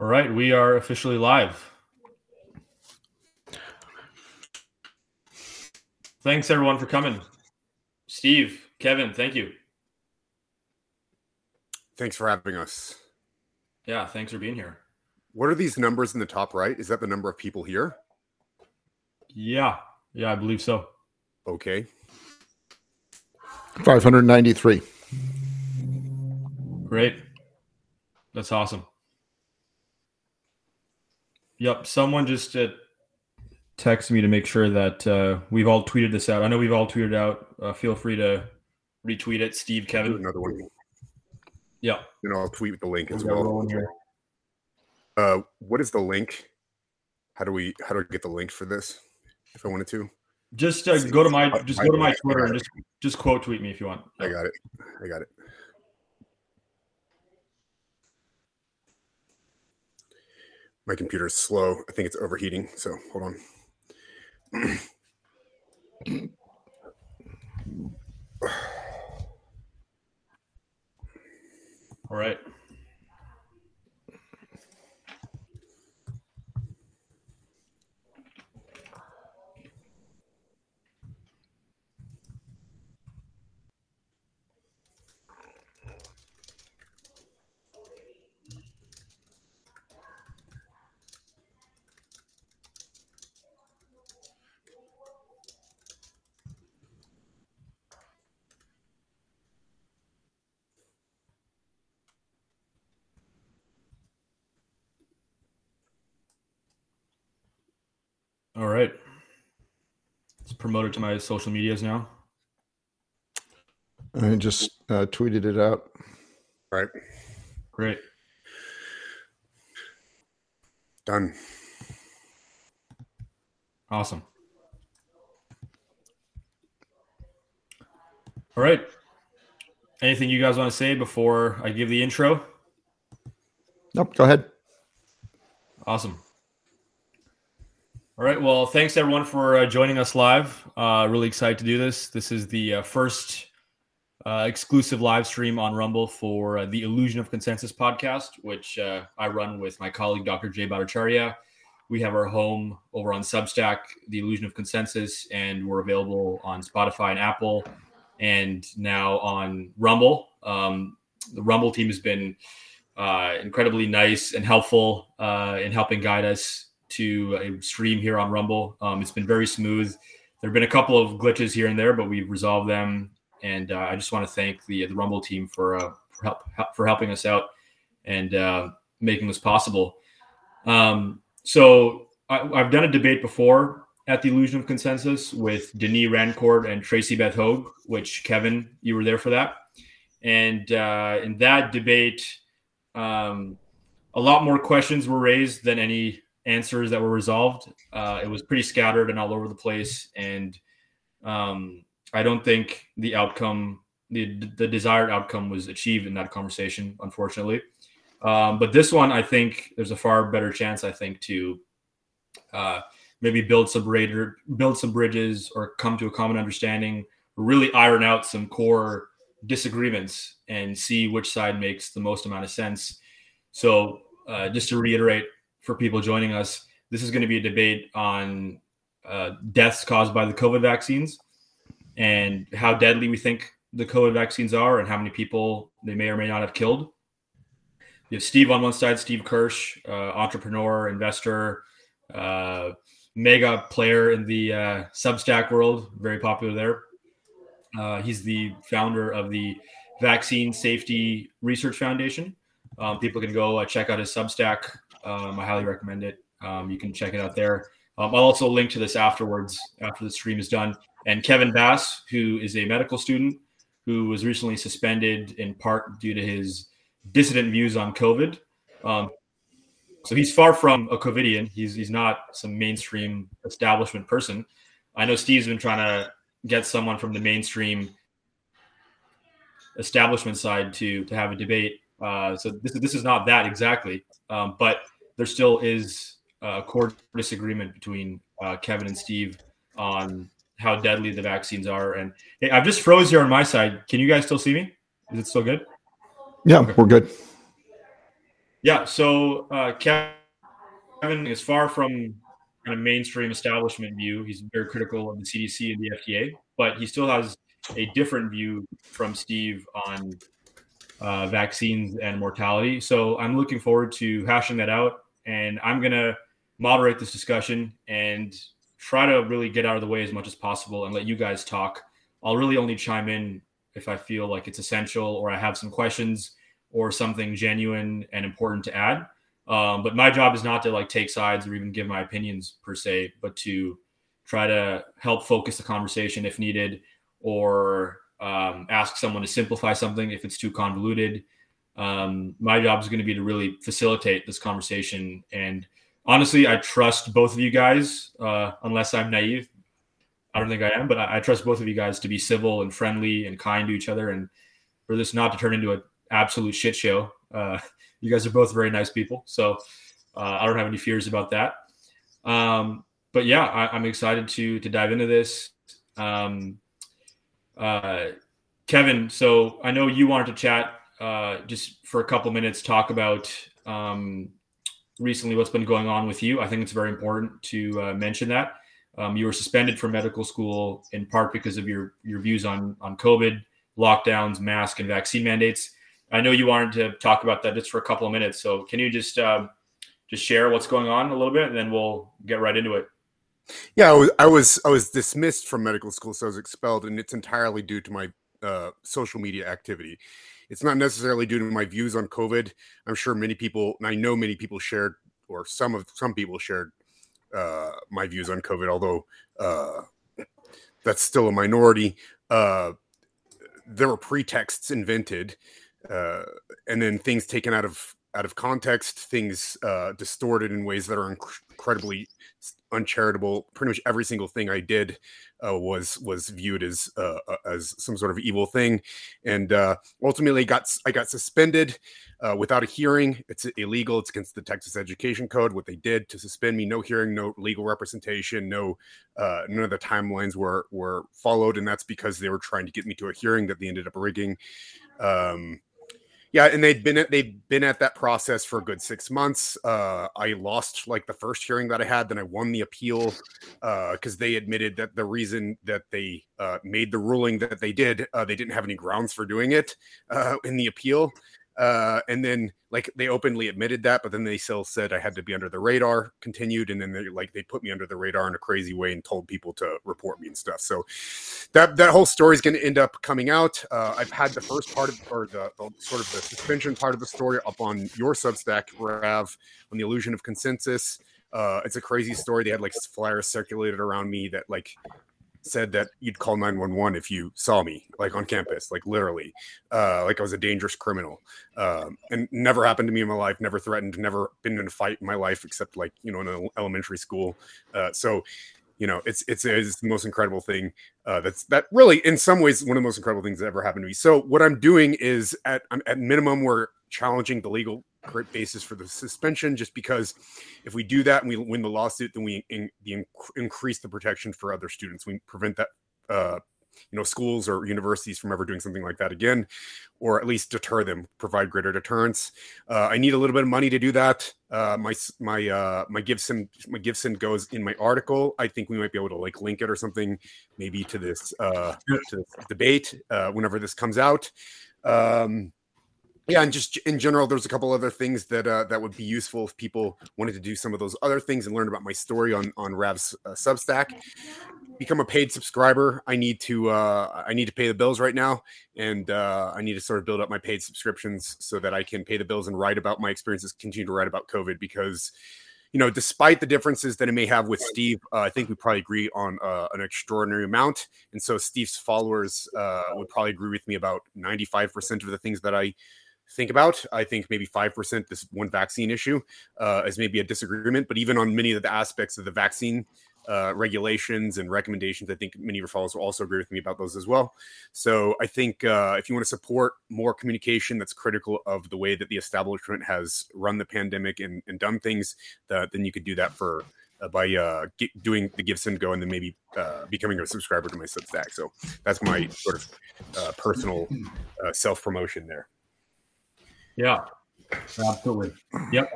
All right, we are officially live. Thanks everyone for coming. Steve, Kevin, thank you. Thanks for having us. Yeah, thanks for being here. What are these numbers in the top right? Is that the number of people here? Yeah, yeah, I believe so. Okay. 593. Great. That's awesome. Yep. Someone just uh, texted me to make sure that uh, we've all tweeted this out. I know we've all tweeted out. Uh, feel free to retweet it, Steve, Do Kevin. another one. Yeah. And I'll tweet the link as We got well. here. Uh, what is the link? How do we how do I get the link for this? If I wanted to, Just uh, go to my just go to my Twitter and just just quote tweet me if you want. I got it. I got it. My computer's slow. I think it's overheating. So hold on. All right. All right. Let's promote it to my social medias now. I just uh, tweeted it out. Right. Great. Done. Awesome. All right. Anything you guys want to say before I give the intro? Nope, go ahead. Awesome. All right. Well, thanks everyone for uh, joining us live. Uh, really excited to do this. This is the uh, first uh, exclusive live stream on Rumble for uh, the Illusion of Consensus podcast, which uh, I run with my colleague Dr. Jay Bhattacharya. We have our home over on Substack, the Illusion of Consensus, and we're available on Spotify and Apple, and now on Rumble. Um, the Rumble team has been incredibly nice and helpful in helping guide us to a stream here on Rumble. Um, it's been very smooth. There have been a couple of glitches here and there, but we've resolved them. And uh, I just want to thank the the Rumble team for uh, for, help, for helping us out and uh, making this possible. Um, so I, I've done a debate before at the Illusion of Consensus with Denis Rancourt and Tracy Beth Høeg, which Kevin, you were there for that. And uh, in that debate, um, a lot more questions were raised than any answers that were resolved. Uh, it was pretty scattered and all over the place, and um, I don't think the outcome, the the desired outcome, was achieved in that conversation, unfortunately. Um, but this one, I think there's a far better chance. I think to uh, maybe build some radar, build some bridges, or come to a common understanding, really iron out some core disagreements and see which side makes the most amount of sense. So, uh, just to reiterate for people joining us, this is going to be a debate on uh, deaths caused by the COVID vaccines and how deadly we think the COVID vaccines are and how many people they may or may not have killed. You have Steve on one side, Steve Kirsch, uh, entrepreneur, investor, uh, mega player in the uh, Substack world, very popular there. Uh, he's the founder of the Vaccine Safety Research Foundation. Um, people can go uh, check out his Substack. Um, I highly recommend it. Um, you can check it out there. Um, I'll also link to this afterwards after the stream is done. And Kevin Bass, who is a medical student who was recently suspended in part due to his dissident views on COVID. Um, so he's far from a COVIDian. He's he's not some mainstream establishment person. I know Steve's been trying to get someone from the mainstream establishment side to to have a debate. Uh, so this this is not that exactly, um, but there still is a core disagreement between uh, Kevin and Steve on how deadly the vaccines are. And hey, I've just froze here on my side. Can you guys still see me? Is it still good? Yeah, Okay. we're good. Yeah. So uh, Kevin is far from kind of mainstream establishment view. He's very critical of the CDC and the FDA, but he still has a different view from Steve on uh, vaccines and mortality. So I'm looking forward to hashing that out, and I'm gonna moderate this discussion and try to really get out of the way as much as possible and let you guys talk. I'll really only chime in if I feel like it's essential or I have some questions or something genuine and important to add. Um, but my job is not to like take sides or even give my opinions per se, but to try to help focus the conversation if needed or um, ask someone to simplify something if it's too convoluted. Um, my job is going to be to really facilitate this conversation. And honestly, I trust both of you guys, uh, unless I'm naive. I don't think I am, but I, I, trust both of you guys to be civil and friendly and kind to each other, and for this not to turn into an absolute shit show. Uh, you guys are both very nice people, so uh, I don't have any fears about that. Um, but yeah, I, am excited to to dive into this. Um, uh, Kevin, so I know you wanted to chat uh, just for a couple minutes, talk about um, recently what's been going on with you. I think it's very important to uh, mention that. Um, you were suspended from medical school in part because of your your views on on COVID, lockdowns, mask, and vaccine mandates. I know you wanted to talk about that just for a couple of minutes. So can you just um, just share what's going on a little bit, and then we'll get right into it. Yeah, I was, I was I was dismissed from medical school, so I was expelled, and it's entirely due to my uh, social media activity. It's not necessarily due to my views on COVID. I'm sure many people, and I know many people shared, or some of some people shared uh, my views on COVID, although uh, that's still a minority. Uh, there were pretexts invented, uh, and then things taken out of out of context, things uh, distorted in ways that are inc- incredibly uncharitable. Pretty much every single thing I did uh, was was viewed as uh, uh, as some sort of evil thing, and uh, ultimately got I got suspended uh, without a hearing. It's illegal. It's against the Texas Education Code. What they did to suspend me, no hearing, no legal representation, no uh, none of the timelines were were followed, and that's because they were trying to get me to a hearing that they ended up rigging. Um, yeah, and they'd been at they've been at that process for a good six months. Uh, I lost like the first hearing that I had, then I won the appeal because uh, they admitted that the reason that they uh, made the ruling that they did, uh, they didn't have any grounds for doing it uh, in the appeal. Uh, and then like they openly admitted that, but then they still said I had to be under the radar. Continued, and then they like they put me under the radar in a crazy way and told people to report me and stuff. So that that whole story is going to end up coming out. Uh, I've had the first part of or the, the, sort of the suspension part of the story up on your Substack, Rav, on the illusion of consensus. Uh, it's a crazy story. They had like flyers circulated around me that like said that you'd call 911 if you saw me like on campus like literally uh like i was a dangerous criminal um and never happened to me in my life never threatened never been in a fight in my life except like you know in elementary school uh so you know it's it's, it's the most incredible thing uh that's that really in some ways one of the most incredible things that ever happened to me. So what i'm doing is at at minimum we're challenging the legal basis for the suspension just because if we do that and we win the lawsuit then we in, in, increase the protection for other students. We prevent that uh, you know schools or universities from ever doing something like that again or at least deter them provide greater deterrence. Uh, i need a little bit of money to do that. Uh, my my uh, my GiveSend my GiveSendGo's in my article. I think we might be able to like link it or something maybe to this uh to this debate uh whenever this comes out. Um yeah, and just in general, there's a couple other things that uh, that would be useful if people wanted to do some of those other things and learn about my story on on Rav's uh, Substack. Become a paid subscriber. I need to uh, I need to pay the bills right now, and uh, I need to sort of build up my paid subscriptions so that I can pay the bills and write about my experiences. Continue to write about COVID because you know, despite the differences that it may have with Steve, uh, I think we probably agree on uh, an extraordinary amount. And so Steve's followers would probably agree with me about 95% of the things that I think about. I think maybe 5%, this one vaccine issue, uh, is maybe a disagreement. But even on many of the aspects of the vaccine uh, regulations and recommendations, I think many of your followers will also agree with me about those as well. So I think uh, if you want to support more communication that's critical of the way that the establishment has run the pandemic and, and done things, uh, then you could do that for. Uh, by uh, get, doing the GiveSendGo and then maybe uh, becoming a subscriber to my Substack. So that's my sort of uh, personal uh, self promotion there. Yeah. Absolutely. Yep.